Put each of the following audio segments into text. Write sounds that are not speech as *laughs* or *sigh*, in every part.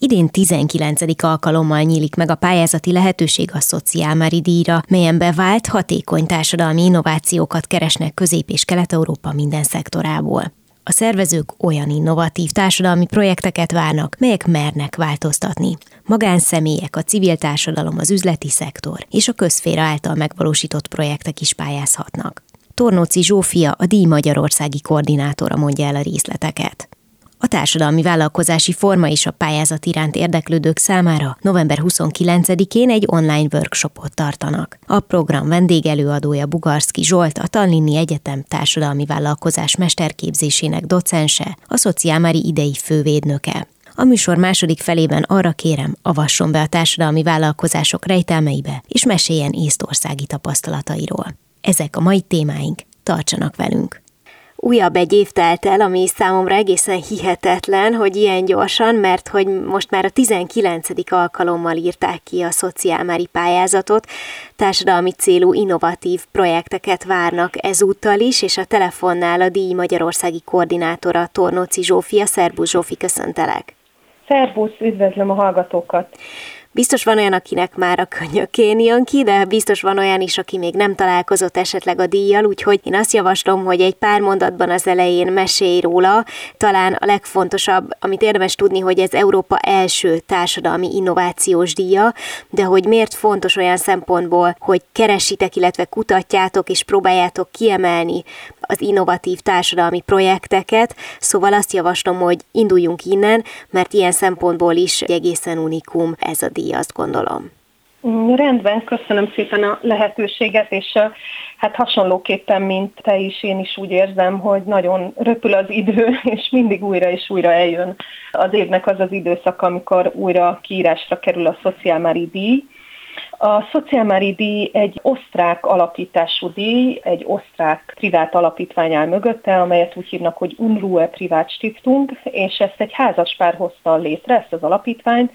Idén 19. alkalommal nyílik meg a pályázati lehetőség a Szociálmári díjra, melyen bevált, hatékony társadalmi innovációkat keresnek Közép- és Kelet-Európa minden szektorából. A szervezők olyan innovatív társadalmi projekteket várnak, melyek mernek változtatni. Magánszemélyek, a civil társadalom, az üzleti szektor és a közféra által megvalósított projektek is pályázhatnak. Tornóci Zsófia, a díj magyarországi koordinátora mondja el a részleteket. A társadalmi vállalkozási forma és a pályázat iránt érdeklődők számára november 29-én egy online workshopot tartanak. A program vendégelőadója Bugarszki Zsolt, a Tallinni Egyetem társadalmi vállalkozás mesterképzésének docense, a Szociálmári idei fővédnöke. A műsor második felében arra kérem, avasson be a társadalmi vállalkozások rejtelmeibe, és meséljen észtországi tapasztalatairól. Ezek a mai témáink, tartsanak velünk! Újabb egy év telt el, ami számomra egészen hihetetlen, hogy ilyen gyorsan, mert hogy most már a 19. alkalommal írták ki a szociálmári pályázatot, társadalmi célú innovatív projekteket várnak ezúttal is, és a telefonnál a díj magyarországi koordinátora Tornóci Zsófia. Szerbusz Zsófi, köszöntelek! Szerbusz, üdvözlöm a hallgatókat! Biztos van olyan, akinek már a könyökén jön ki, de biztos van olyan is, aki még nem találkozott esetleg a díjjal, úgyhogy én azt javaslom, hogy egy pár mondatban az elején mesélj róla. Talán a legfontosabb, amit érdemes tudni, hogy ez Európa első társadalmi innovációs díja, de hogy miért fontos olyan szempontból, hogy keresitek, illetve kutatjátok és próbáljátok kiemelni az innovatív társadalmi projekteket, szóval azt javaslom, hogy induljunk innen, mert ilyen szempontból is egészen unikum ez a díj, azt gondolom. Mm, rendben, köszönöm szépen a lehetőséget, és hát hasonlóképpen, mint te is, én is úgy érzem, hogy nagyon röpül az idő, *laughs* és mindig újra és újra eljön az évnek az az időszak, amikor újra kiírásra kerül a szociálmári díj, a Szociálmári díj egy osztrák alapítású díj, egy osztrák privát alapítvány áll mögötte, amelyet úgy hívnak, hogy Unruhe Privát Stiftung, és ezt egy házas pár hozta létre, ezt az alapítványt,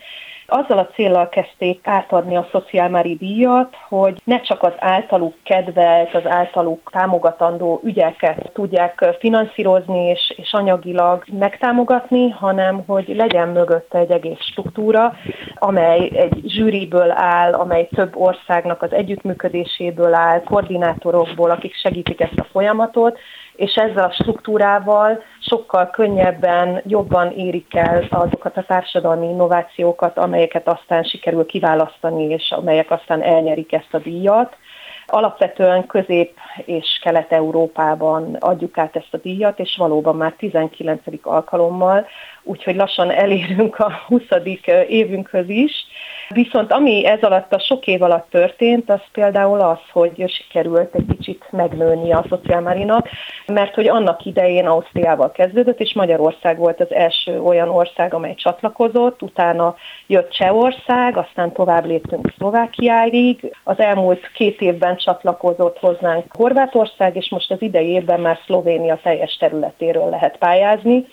azzal a célral kezdték átadni a szociálmári díjat, hogy ne csak az általuk kedvelt, az általuk támogatandó ügyeket tudják finanszírozni és, és anyagilag megtámogatni, hanem hogy legyen mögötte egy egész struktúra, amely egy zsűriből áll, amely több országnak az együttműködéséből áll, koordinátorokból, akik segítik ezt a folyamatot, és ezzel a struktúrával sokkal könnyebben, jobban érik el azokat a társadalmi innovációkat, amelyeket aztán sikerül kiválasztani, és amelyek aztán elnyerik ezt a díjat. Alapvetően Közép- és Kelet-Európában adjuk át ezt a díjat, és valóban már 19. alkalommal, úgyhogy lassan elérünk a 20. évünkhöz is. Viszont ami ez alatt a sok év alatt történt, az például az, hogy sikerült egy kicsit megnőni a szociálmárinak, mert hogy annak idején Ausztriával kezdődött, és Magyarország volt az első olyan ország, amely csatlakozott, utána jött Csehország, aztán tovább léptünk Szlovákiáig. Az elmúlt két évben csatlakozott hozzánk Horvátország, és most az idei évben már Szlovénia teljes területéről lehet pályázni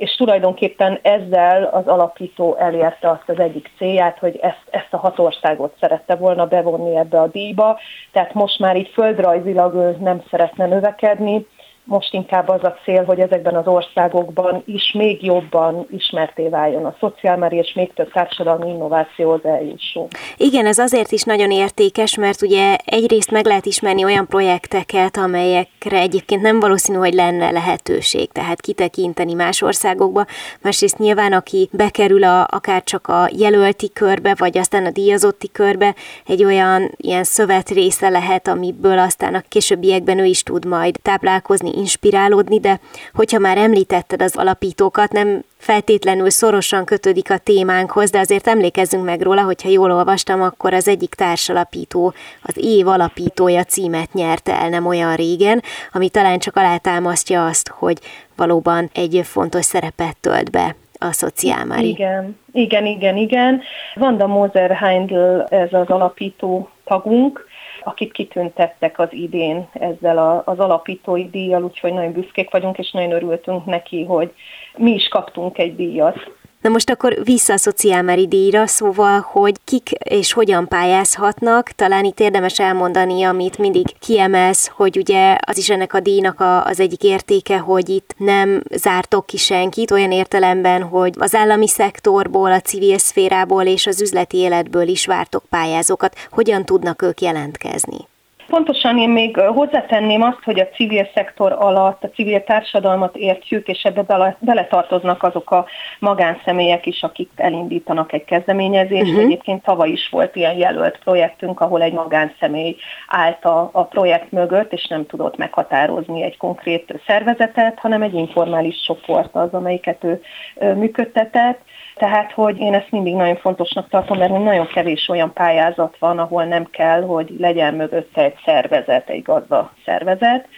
és tulajdonképpen ezzel az alapító elérte azt az egyik célját, hogy ezt, ezt a hat országot szerette volna bevonni ebbe a díjba, tehát most már így földrajzilag ő nem szeretne növekedni, most inkább az a cél, hogy ezekben az országokban is még jobban ismerté váljon a szociálmári, és még több társadalmi innovációhoz eljussunk. Igen, ez azért is nagyon értékes, mert ugye egyrészt meg lehet ismerni olyan projekteket, amelyekre egyébként nem valószínű, hogy lenne lehetőség, tehát kitekinteni más országokba. Másrészt nyilván, aki bekerül a, akár csak a jelölti körbe, vagy aztán a díjazotti körbe, egy olyan ilyen szövet része lehet, amiből aztán a későbbiekben ő is tud majd táplálkozni, inspirálódni, de hogyha már említetted az alapítókat, nem feltétlenül szorosan kötődik a témánkhoz, de azért emlékezzünk meg róla, hogyha jól olvastam, akkor az egyik társalapító, az év alapítója címet nyerte el nem olyan régen, ami talán csak alátámasztja azt, hogy valóban egy fontos szerepet tölt be a szociálmári. Igen, igen, igen, igen. Vanda Moser Heindl, ez az alapító tagunk, akit kitüntettek az idén ezzel a, az alapítói díjjal, úgyhogy nagyon büszkék vagyunk, és nagyon örültünk neki, hogy mi is kaptunk egy díjat. Na most akkor vissza a szociálmári díjra, szóval, hogy kik és hogyan pályázhatnak, talán itt érdemes elmondani, amit mindig kiemelsz, hogy ugye az is ennek a díjnak a, az egyik értéke, hogy itt nem zártok ki senkit, olyan értelemben, hogy az állami szektorból, a civil szférából és az üzleti életből is vártok pályázókat. Hogyan tudnak ők jelentkezni? Pontosan én még hozzátenném azt, hogy a civil szektor alatt a civil társadalmat értjük, és ebbe beletartoznak azok a magánszemélyek is, akik elindítanak egy kezdeményezést. Uh-huh. Egyébként tavaly is volt ilyen jelölt projektünk, ahol egy magánszemély állt a, a projekt mögött, és nem tudott meghatározni egy konkrét szervezetet, hanem egy informális csoport az, amelyiket ő működtetett. Tehát, hogy én ezt mindig nagyon fontosnak tartom, mert nagyon kevés olyan pályázat van, ahol nem kell, hogy legyen mögötte egy szervezet, egy gazda szervezet.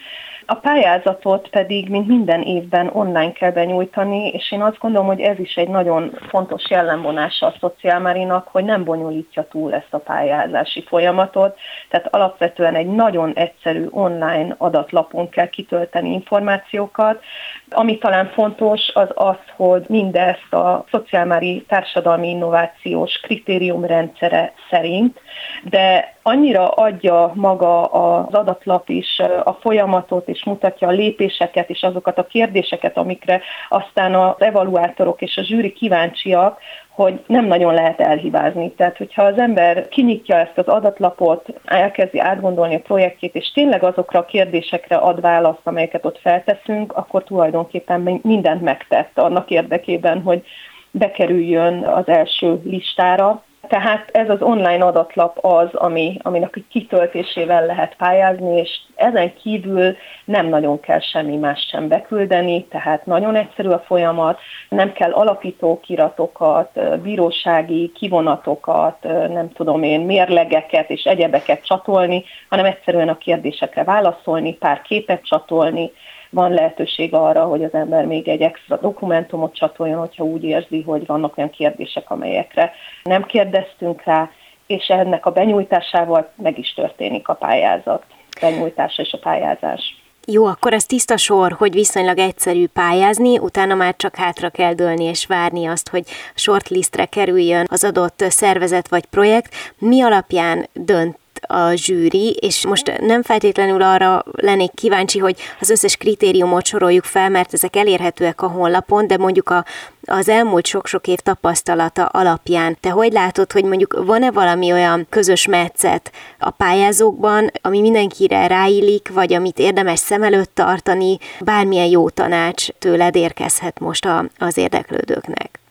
A pályázatot pedig, mint minden évben online kell benyújtani, és én azt gondolom, hogy ez is egy nagyon fontos jellemvonása a szociálmárinak, hogy nem bonyolítja túl ezt a pályázási folyamatot. Tehát alapvetően egy nagyon egyszerű online adatlapon kell kitölteni információkat. Ami talán fontos, az az, hogy mindezt a szociálmári társadalmi innovációs kritériumrendszere szerint, de annyira adja maga az adatlap is a folyamatot, és mutatja a lépéseket, és azokat a kérdéseket, amikre aztán az evaluátorok és a zsűri kíváncsiak, hogy nem nagyon lehet elhibázni. Tehát, hogyha az ember kinyitja ezt az adatlapot, elkezdi átgondolni a projektjét, és tényleg azokra a kérdésekre ad választ, amelyeket ott felteszünk, akkor tulajdonképpen mindent megtett annak érdekében, hogy bekerüljön az első listára, tehát ez az online adatlap az, ami, aminek a kitöltésével lehet pályázni, és ezen kívül nem nagyon kell semmi más sem beküldeni, tehát nagyon egyszerű a folyamat, nem kell alapító kiratokat, bírósági kivonatokat, nem tudom én, mérlegeket és egyebeket csatolni, hanem egyszerűen a kérdésekre válaszolni, pár képet csatolni, van lehetőség arra, hogy az ember még egy extra dokumentumot csatoljon, hogyha úgy érzi, hogy vannak olyan kérdések, amelyekre nem kérdeztünk rá, és ennek a benyújtásával meg is történik a pályázat, benyújtása és a pályázás. Jó, akkor ez tiszta sor, hogy viszonylag egyszerű pályázni, utána már csak hátra kell dőlni és várni azt, hogy shortlistre kerüljön az adott szervezet vagy projekt. Mi alapján dönt a zsűri, és most nem feltétlenül arra lennék kíváncsi, hogy az összes kritériumot soroljuk fel, mert ezek elérhetőek a honlapon, de mondjuk a, az elmúlt sok-sok év tapasztalata alapján. Te hogy látod, hogy mondjuk van-e valami olyan közös metszet a pályázókban, ami mindenkire ráillik, vagy amit érdemes szem előtt tartani, bármilyen jó tanács tőled érkezhet most a, az érdeklődőknek?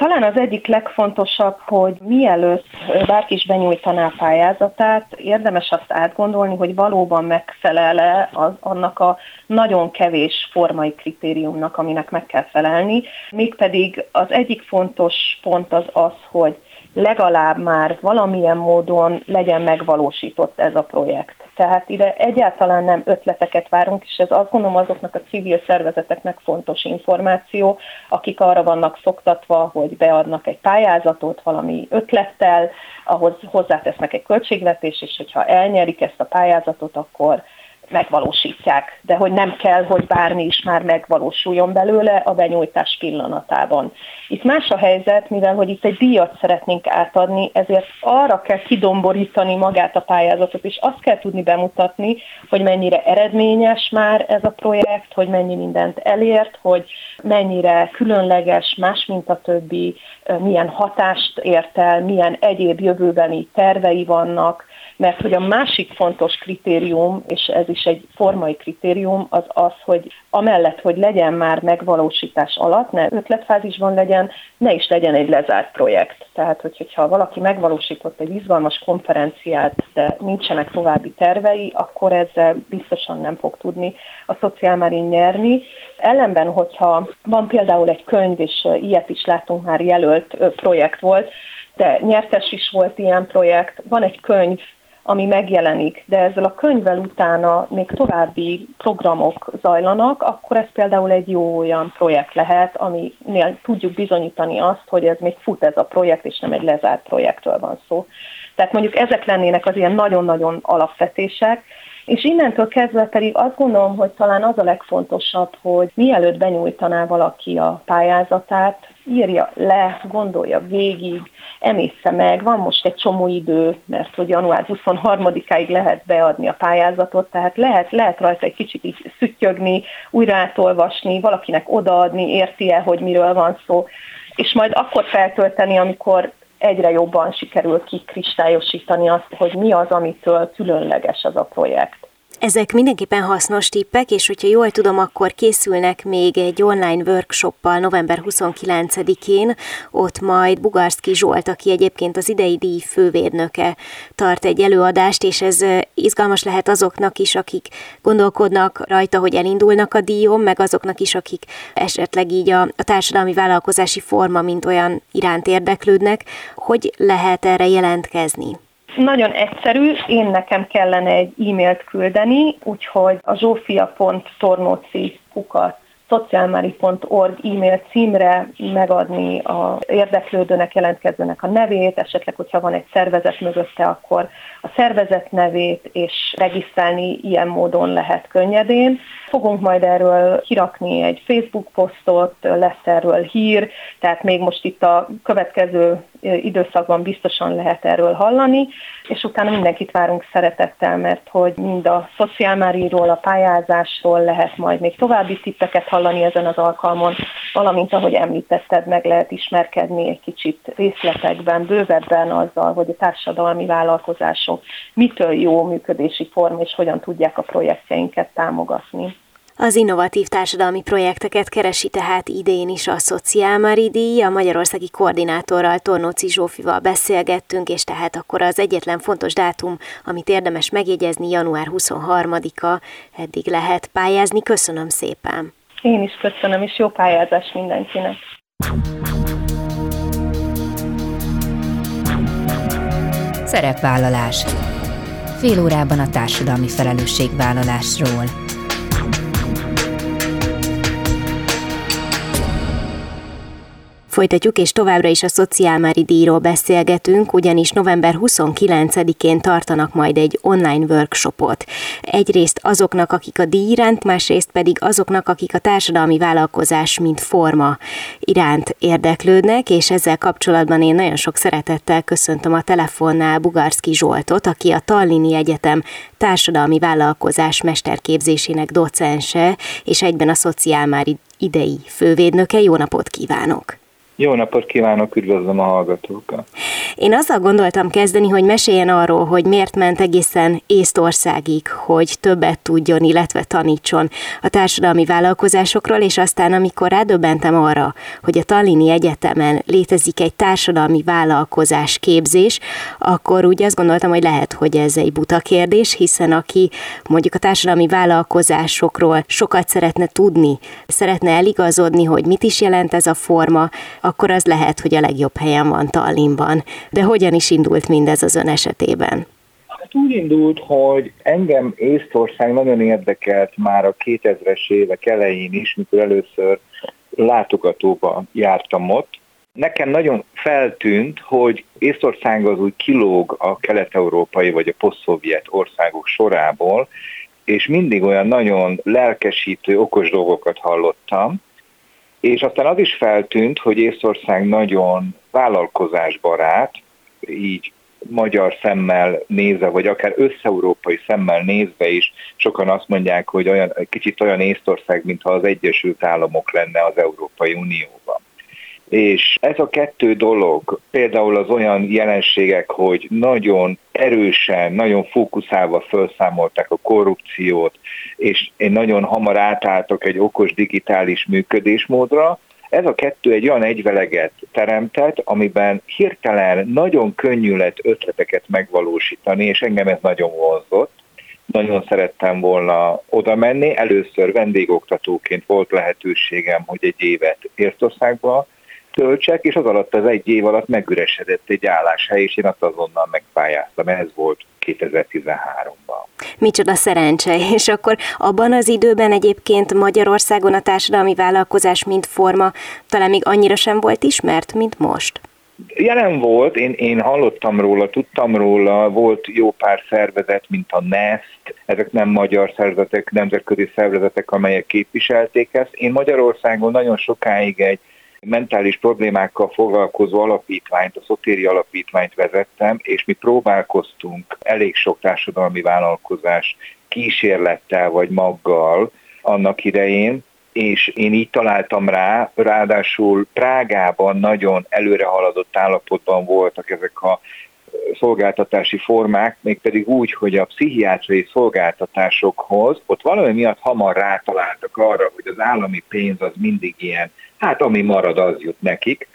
Talán az egyik legfontosabb, hogy mielőtt bárki is benyújtaná a pályázatát, érdemes azt átgondolni, hogy valóban megfelele az, annak a nagyon kevés formai kritériumnak, aminek meg kell felelni. Mégpedig az egyik fontos pont az az, hogy legalább már valamilyen módon legyen megvalósított ez a projekt. Tehát ide egyáltalán nem ötleteket várunk, és ez azt gondolom azoknak a civil szervezeteknek fontos információ, akik arra vannak szoktatva, hogy beadnak egy pályázatot valami ötlettel, ahhoz hozzátesznek egy költségvetés, és hogyha elnyerik ezt a pályázatot, akkor megvalósítják, de hogy nem kell, hogy bármi is már megvalósuljon belőle a benyújtás pillanatában. Itt más a helyzet, mivel hogy itt egy díjat szeretnénk átadni, ezért arra kell kidomborítani magát a pályázatot, és azt kell tudni bemutatni, hogy mennyire eredményes már ez a projekt, hogy mennyi mindent elért, hogy mennyire különleges, más, mint a többi, milyen hatást ért el, milyen egyéb jövőbeni tervei vannak, mert hogy a másik fontos kritérium, és ez is is egy formai kritérium az az, hogy amellett, hogy legyen már megvalósítás alatt, ne ötletfázisban legyen, ne is legyen egy lezárt projekt. Tehát, hogyha valaki megvalósított egy izgalmas konferenciát, de nincsenek további tervei, akkor ezzel biztosan nem fog tudni a szociálmárin nyerni. Ellenben, hogyha van például egy könyv, és ilyet is látunk már jelölt projekt volt, de nyertes is volt ilyen projekt, van egy könyv, ami megjelenik, de ezzel a könyvvel utána még további programok zajlanak, akkor ez például egy jó olyan projekt lehet, aminél tudjuk bizonyítani azt, hogy ez még fut ez a projekt, és nem egy lezárt projektről van szó. Tehát mondjuk ezek lennének az ilyen nagyon-nagyon alapvetések, és innentől kezdve pedig azt gondolom, hogy talán az a legfontosabb, hogy mielőtt benyújtaná valaki a pályázatát, írja le, gondolja végig, emészze meg, van most egy csomó idő, mert hogy január 23-áig lehet beadni a pályázatot, tehát lehet, lehet rajta egy kicsit így szüttyögni, újra átolvasni, valakinek odaadni, érti-e, hogy miről van szó, és majd akkor feltölteni, amikor egyre jobban sikerül kikristályosítani azt, hogy mi az, amitől különleges az a projekt. Ezek mindenképpen hasznos tippek, és hogyha jól tudom, akkor készülnek még egy online workshoppal november 29-én, ott majd Bugarszki Zsolt, aki egyébként az idei díj fővédnöke, tart egy előadást, és ez izgalmas lehet azoknak is, akik gondolkodnak rajta, hogy elindulnak a díjon, meg azoknak is, akik esetleg így a, a társadalmi vállalkozási forma, mint olyan iránt érdeklődnek, hogy lehet erre jelentkezni. Nagyon egyszerű, én nekem kellene egy e-mailt küldeni, úgyhogy a zsófia.tornóci kukat szociálmári.org e-mail címre megadni a érdeklődőnek, jelentkezőnek a nevét, esetleg, hogyha van egy szervezet mögötte, akkor a szervezet nevét, és regisztrálni ilyen módon lehet könnyedén. Fogunk majd erről kirakni egy Facebook posztot, lesz erről hír, tehát még most itt a következő időszakban biztosan lehet erről hallani, és utána mindenkit várunk szeretettel, mert hogy mind a szociálmáriról, a pályázásról lehet majd még további tippeket hallani ezen az alkalmon, valamint ahogy említetted, meg lehet ismerkedni egy kicsit részletekben, bővebben azzal, hogy a társadalmi vállalkozások mitől jó működési form, és hogyan tudják a projektjeinket támogatni. Az innovatív társadalmi projekteket keresi tehát idén is a Szociálmari díj, a magyarországi koordinátorral Tornóci Zsófival beszélgettünk, és tehát akkor az egyetlen fontos dátum, amit érdemes megjegyezni, január 23-a, eddig lehet pályázni. Köszönöm szépen! Én is köszönöm, és jó pályázás mindenkinek! Szerepvállalás. Fél órában a társadalmi felelősségvállalásról. Folytatjuk, és továbbra is a Szociálmári díjról beszélgetünk, ugyanis november 29-én tartanak majd egy online workshopot. Egyrészt azoknak, akik a díj iránt, másrészt pedig azoknak, akik a társadalmi vállalkozás, mint forma iránt érdeklődnek, és ezzel kapcsolatban én nagyon sok szeretettel köszöntöm a telefonnál Bugarszki Zsoltot, aki a Tallini Egyetem társadalmi vállalkozás mesterképzésének docense, és egyben a Szociálmári idei fővédnöke. Jó napot kívánok! Jó napot kívánok, üdvözlöm a hallgatókat! Én azzal gondoltam kezdeni, hogy meséljen arról, hogy miért ment egészen Észtországig, hogy többet tudjon, illetve tanítson a társadalmi vállalkozásokról, és aztán amikor rádöbbentem arra, hogy a Tallini Egyetemen létezik egy társadalmi vállalkozás képzés, akkor úgy azt gondoltam, hogy lehet, hogy ez egy buta kérdés, hiszen aki mondjuk a társadalmi vállalkozásokról sokat szeretne tudni, szeretne eligazodni, hogy mit is jelent ez a forma, akkor az lehet, hogy a legjobb helyen van Tallinnban. De hogyan is indult mindez az ön esetében? Hát úgy indult, hogy engem Észtország nagyon érdekelt már a 2000-es évek elején is, mikor először látogatóba jártam ott. Nekem nagyon feltűnt, hogy Észtország az úgy kilóg a kelet-európai vagy a posztszovjet országok sorából, és mindig olyan nagyon lelkesítő, okos dolgokat hallottam, és aztán az is feltűnt, hogy Észország nagyon vállalkozásbarát, így magyar szemmel nézve, vagy akár összeurópai szemmel nézve is, sokan azt mondják, hogy olyan, kicsit olyan Észtország, mintha az Egyesült Államok lenne az Európai Unióban. És ez a kettő dolog, például az olyan jelenségek, hogy nagyon erősen, nagyon fókuszálva felszámolták a korrupciót, és én nagyon hamar átálltok egy okos digitális működésmódra, ez a kettő egy olyan egyveleget teremtett, amiben hirtelen nagyon könnyű lett ötleteket megvalósítani, és engem ez nagyon vonzott. Nagyon szerettem volna oda menni. Először vendégoktatóként volt lehetőségem, hogy egy évet Észtországba töltsek, és az alatt az egy év alatt megüresedett egy álláshely, és én azt azonnal megpályáztam. Ez volt 2013-ban. Micsoda szerencse, *laughs* és akkor abban az időben egyébként Magyarországon a társadalmi vállalkozás mint forma talán még annyira sem volt ismert, mint most? Jelen volt, én, én hallottam róla, tudtam róla, volt jó pár szervezet, mint a NEST, ezek nem magyar szervezetek, nemzetközi szervezetek, amelyek képviselték ezt. Én Magyarországon nagyon sokáig egy mentális problémákkal foglalkozó alapítványt, a Szotéri Alapítványt vezettem, és mi próbálkoztunk elég sok társadalmi vállalkozás kísérlettel vagy maggal annak idején, és én így találtam rá, ráadásul Prágában nagyon előre haladott állapotban voltak ezek a szolgáltatási formák, mégpedig úgy, hogy a pszichiátriai szolgáltatásokhoz ott valami miatt hamar rátaláltak arra, hogy az állami pénz az mindig ilyen hát ami marad, az jut nekik,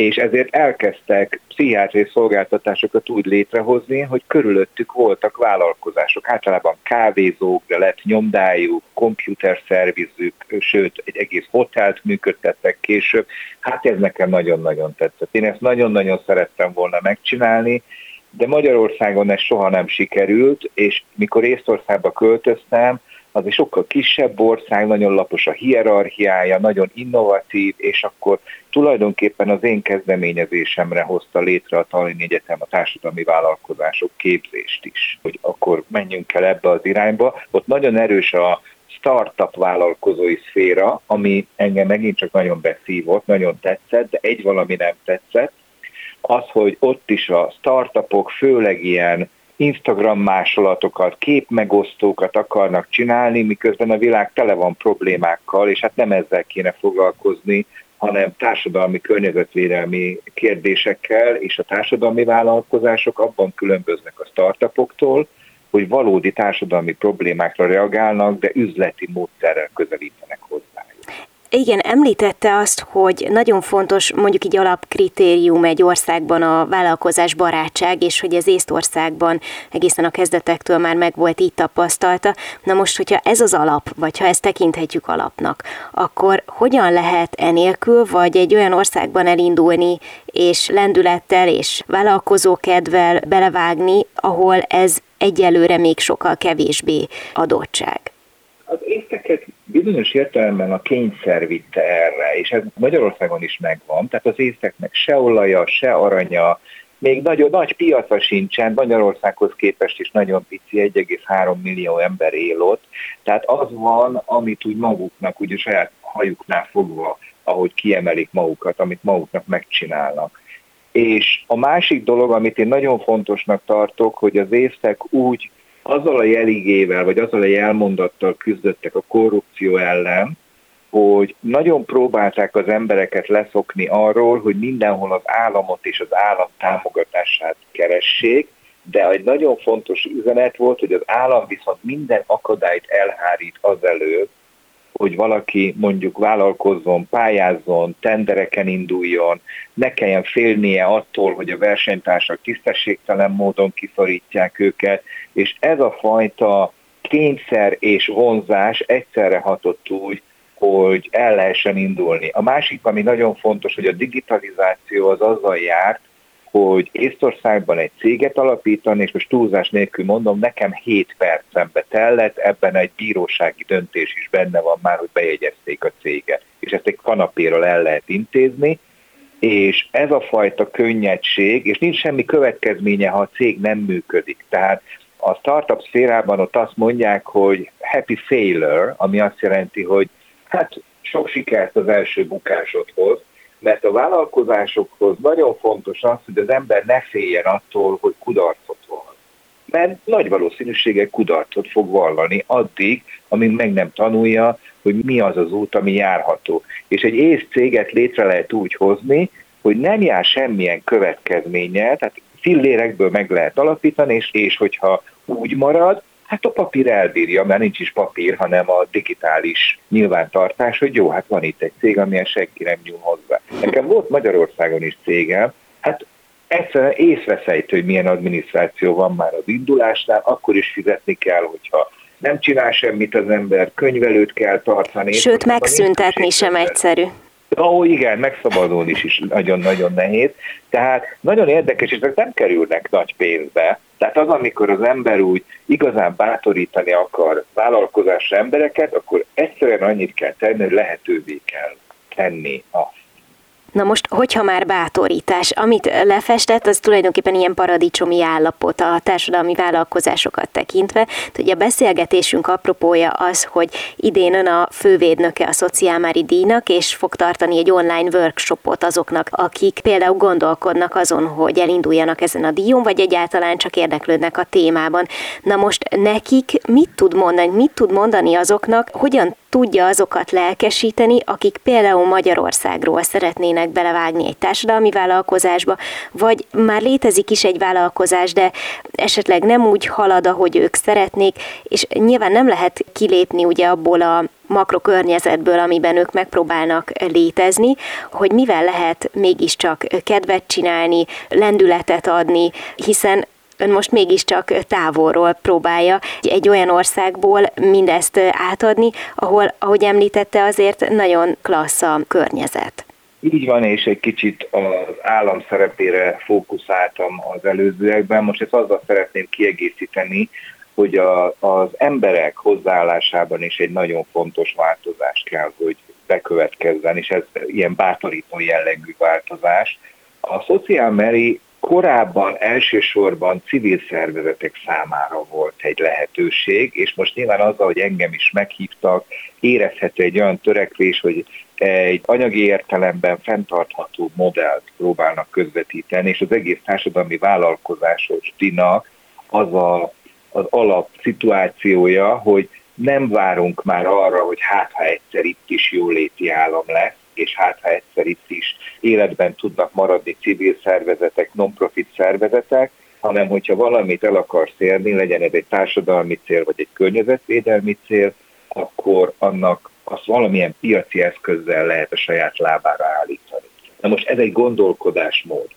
és ezért elkezdtek pszichiátriai szolgáltatásokat úgy létrehozni, hogy körülöttük voltak vállalkozások, általában kávézók, de lett nyomdájuk, komputerszervizük, sőt, egy egész hotelt működtettek később. Hát ez nekem nagyon-nagyon tetszett. Én ezt nagyon-nagyon szerettem volna megcsinálni, de Magyarországon ez soha nem sikerült, és mikor Észtországba költöztem, az egy sokkal kisebb ország, nagyon lapos a hierarchiája, nagyon innovatív, és akkor tulajdonképpen az én kezdeményezésemre hozta létre a Tallinn Egyetem a társadalmi vállalkozások képzést is, hogy akkor menjünk el ebbe az irányba. Ott nagyon erős a startup vállalkozói szféra, ami engem megint csak nagyon beszívott, nagyon tetszett, de egy valami nem tetszett, az, hogy ott is a startupok főleg ilyen Instagram másolatokat, képmegosztókat akarnak csinálni, miközben a világ tele van problémákkal, és hát nem ezzel kéne foglalkozni, hanem társadalmi környezetvédelmi kérdésekkel, és a társadalmi vállalkozások abban különböznek a startupoktól, hogy valódi társadalmi problémákra reagálnak, de üzleti módszerrel közelítenek hozzá. Igen, említette azt, hogy nagyon fontos mondjuk így alapkritérium egy országban a vállalkozás barátság, és hogy ez Észtországban egészen a kezdetektől már meg volt így tapasztalta. Na most, hogyha ez az alap, vagy ha ezt tekinthetjük alapnak, akkor hogyan lehet enélkül, vagy egy olyan országban elindulni, és lendülettel és vállalkozókedvel belevágni, ahol ez egyelőre még sokkal kevésbé adottság? Az észteket bizonyos értelemben a kényszer vitte erre, és ez Magyarországon is megvan, tehát az észteknek se olaja, se aranya, még nagyon nagy piaca sincsen, Magyarországhoz képest is nagyon pici, 1,3 millió ember él ott, tehát az van, amit úgy maguknak, úgy a saját hajuknál fogva, ahogy kiemelik magukat, amit maguknak megcsinálnak. És a másik dolog, amit én nagyon fontosnak tartok, hogy az észtek úgy azzal a jeligével, vagy azzal a jelmondattal küzdöttek a korrupció ellen, hogy nagyon próbálták az embereket leszokni arról, hogy mindenhol az államot és az állam támogatását keressék, de egy nagyon fontos üzenet volt, hogy az állam viszont minden akadályt elhárít azelőtt, hogy valaki mondjuk vállalkozzon, pályázzon, tendereken induljon, ne kelljen félnie attól, hogy a versenytársak tisztességtelen módon kiszorítják őket, és ez a fajta kényszer és vonzás egyszerre hatott úgy, hogy el lehessen indulni. A másik, ami nagyon fontos, hogy a digitalizáció az azzal járt, hogy Észtországban egy céget alapítani, és most túlzás nélkül mondom, nekem 7 percembe tellett, ebben egy bírósági döntés is benne van már, hogy bejegyezték a céget, és ezt egy kanapéről el lehet intézni, és ez a fajta könnyedség, és nincs semmi következménye, ha a cég nem működik. Tehát a startup szférában ott azt mondják, hogy happy failure, ami azt jelenti, hogy hát sok sikert az első bukásodhoz, mert a vállalkozásokhoz nagyon fontos az, hogy az ember ne féljen attól, hogy kudarcot van. mert nagy valószínűséggel kudarcot fog vallani addig, amíg meg nem tanulja, hogy mi az az út, ami járható. És egy ész céget létre lehet úgy hozni, hogy nem jár semmilyen következménnyel, tehát fillérekből meg lehet alapítani, és, és hogyha úgy marad, hát a papír elbírja, mert nincs is papír, hanem a digitális nyilvántartás, hogy jó, hát van itt egy cég, amilyen senki nem nyúl hozzá. Nekem volt Magyarországon is cégem, hát egyszerűen észreszejtő, hogy milyen adminisztráció van már az indulásnál, akkor is fizetni kell, hogyha nem csinál semmit az ember, könyvelőt kell tartani. Sőt, megszüntetni sem egyszerű. Ó, igen, megszabadulni is, is nagyon-nagyon nehéz. Tehát nagyon érdekes, és ezek nem kerülnek nagy pénzbe. Tehát az, amikor az ember úgy igazán bátorítani akar vállalkozásra embereket, akkor egyszerűen annyit kell tenni, hogy lehetővé kell tenni azt Na most, hogyha már bátorítás, amit lefestett, az tulajdonképpen ilyen paradicsomi állapot a társadalmi vállalkozásokat tekintve. Ugye a beszélgetésünk apropója az, hogy idén ön a fővédnöke a Szociálmári díjnak, és fog tartani egy online workshopot azoknak, akik például gondolkodnak azon, hogy elinduljanak ezen a díjon, vagy egyáltalán csak érdeklődnek a témában. Na most nekik mit tud mondani, mit tud mondani azoknak, hogyan tudja azokat lelkesíteni, akik például Magyarországról szeretnének belevágni egy társadalmi vállalkozásba, vagy már létezik is egy vállalkozás, de esetleg nem úgy halad, ahogy ők szeretnék, és nyilván nem lehet kilépni ugye abból a makrokörnyezetből, amiben ők megpróbálnak létezni, hogy mivel lehet mégiscsak kedvet csinálni, lendületet adni, hiszen ön most mégiscsak távolról próbálja egy olyan országból mindezt átadni, ahol, ahogy említette, azért nagyon klassz a környezet. Így van, és egy kicsit az állam szerepére fókuszáltam az előzőekben. Most ezt azzal szeretném kiegészíteni, hogy a, az emberek hozzáállásában is egy nagyon fontos változás kell, hogy bekövetkezzen, és ez ilyen bátorító jellegű változás. A Social Mary korábban elsősorban civil szervezetek számára volt egy lehetőség, és most nyilván azzal, hogy engem is meghívtak, érezhető egy olyan törekvés, hogy egy anyagi értelemben fenntartható modellt próbálnak közvetíteni, és az egész társadalmi vállalkozásos dinak az a, az alap szituációja, hogy nem várunk már arra, hogy hát ha egyszer itt is jóléti állam lesz, és hát ha egyszer itt is életben tudnak maradni civil szervezetek, non-profit szervezetek, hanem hogyha valamit el akarsz érni, legyen ez egy társadalmi cél, vagy egy környezetvédelmi cél, akkor annak azt valamilyen piaci eszközzel lehet a saját lábára állítani. Na most ez egy gondolkodásmód.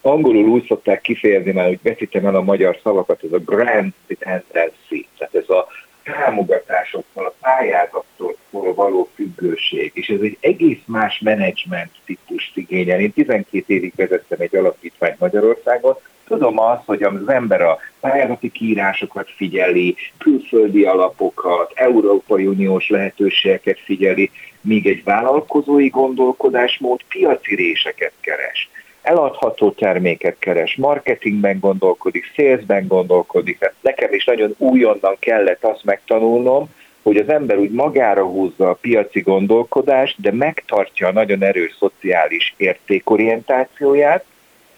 Angolul úgy szokták kifejezni, már hogy veszítem el a magyar szavakat, ez a grand dependency, tehát ez a támogatásokkal, a pályázattól való függőség, és ez egy egész más menedzsment típus igényel. Én 12 évig vezettem egy alapítványt Magyarországon, tudom azt, hogy az ember a pályázati kiírásokat figyeli, külföldi alapokat, Európai Uniós lehetőségeket figyeli, míg egy vállalkozói gondolkodásmód piaci réseket keres eladható terméket keres, marketingben gondolkodik, salesben gondolkodik. Hát nekem is nagyon újonnan kellett azt megtanulnom, hogy az ember úgy magára húzza a piaci gondolkodást, de megtartja a nagyon erős szociális értékorientációját,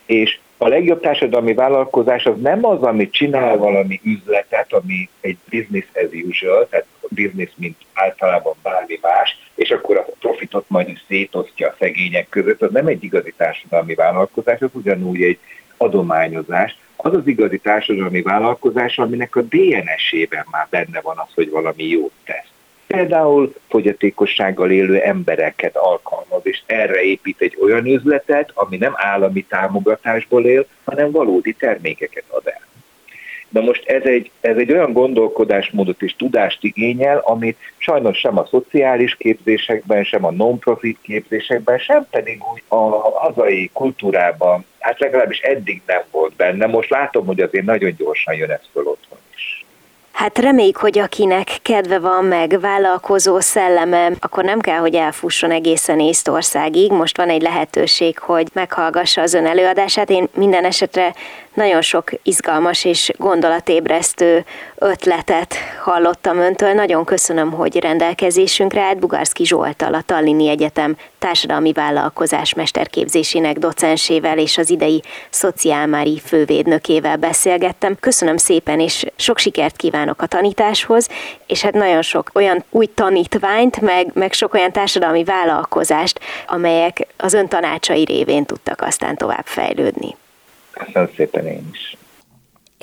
és a legjobb társadalmi vállalkozás az nem az, ami csinál valami üzletet, ami egy business as usual, tehát business, mint általában bármi más, és akkor a profitot majd is szétosztja a szegények között, az nem egy igazi társadalmi vállalkozás, az ugyanúgy egy adományozás. Az az igazi társadalmi vállalkozás, aminek a DNS-ében már benne van az, hogy valami jót tesz. Például fogyatékossággal élő embereket alkalmaz, és erre épít egy olyan üzletet, ami nem állami támogatásból él, hanem valódi termékeket ad el. Na most ez egy, ez egy olyan gondolkodásmódot és tudást igényel, amit sajnos sem a szociális képzésekben, sem a non-profit képzésekben, sem pedig úgy a hazai kultúrában, hát legalábbis eddig nem volt benne. Most látom, hogy azért nagyon gyorsan jön ez föl otthon. Hát reméljük, hogy akinek kedve van meg, vállalkozó szelleme, akkor nem kell, hogy elfusson egészen Észtországig. Most van egy lehetőség, hogy meghallgassa az ön előadását. Én minden esetre Nagyon sok izgalmas és gondolatébresztő ötletet hallottam öntől. Nagyon köszönöm, hogy rendelkezésünkre állt. Bugárszki Zsoltal, a Tallini Egyetem társadalmi vállalkozás mesterképzésének docensével és az idei szociálmári fővédnökével beszélgettem. Köszönöm szépen, és sok sikert kívánok a tanításhoz, és hát nagyon sok olyan új tanítványt, meg, meg sok olyan társadalmi vállalkozást, amelyek az ön tanácsai révén tudtak aztán tovább fejlődni. Köszönöm szépen én is.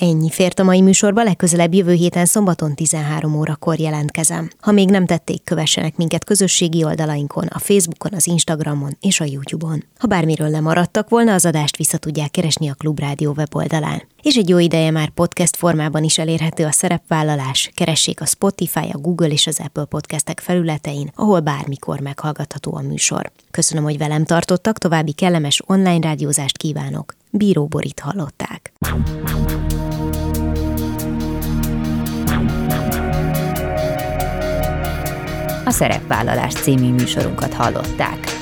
Ennyi fért a mai műsorba, legközelebb jövő héten szombaton 13 órakor jelentkezem. Ha még nem tették, kövessenek minket közösségi oldalainkon, a Facebookon, az Instagramon és a YouTube-on. Ha bármiről lemaradtak volna, az adást vissza tudják keresni a Klubrádió weboldalán. És egy jó ideje már podcast formában is elérhető a szerepvállalás. Keressék a Spotify, a Google és az Apple podcastek felületein, ahol bármikor meghallgatható a műsor. Köszönöm, hogy velem tartottak, további kellemes online rádiózást kívánok. Bíró Borit hallották. A Szerepvállalás című műsorunkat hallották.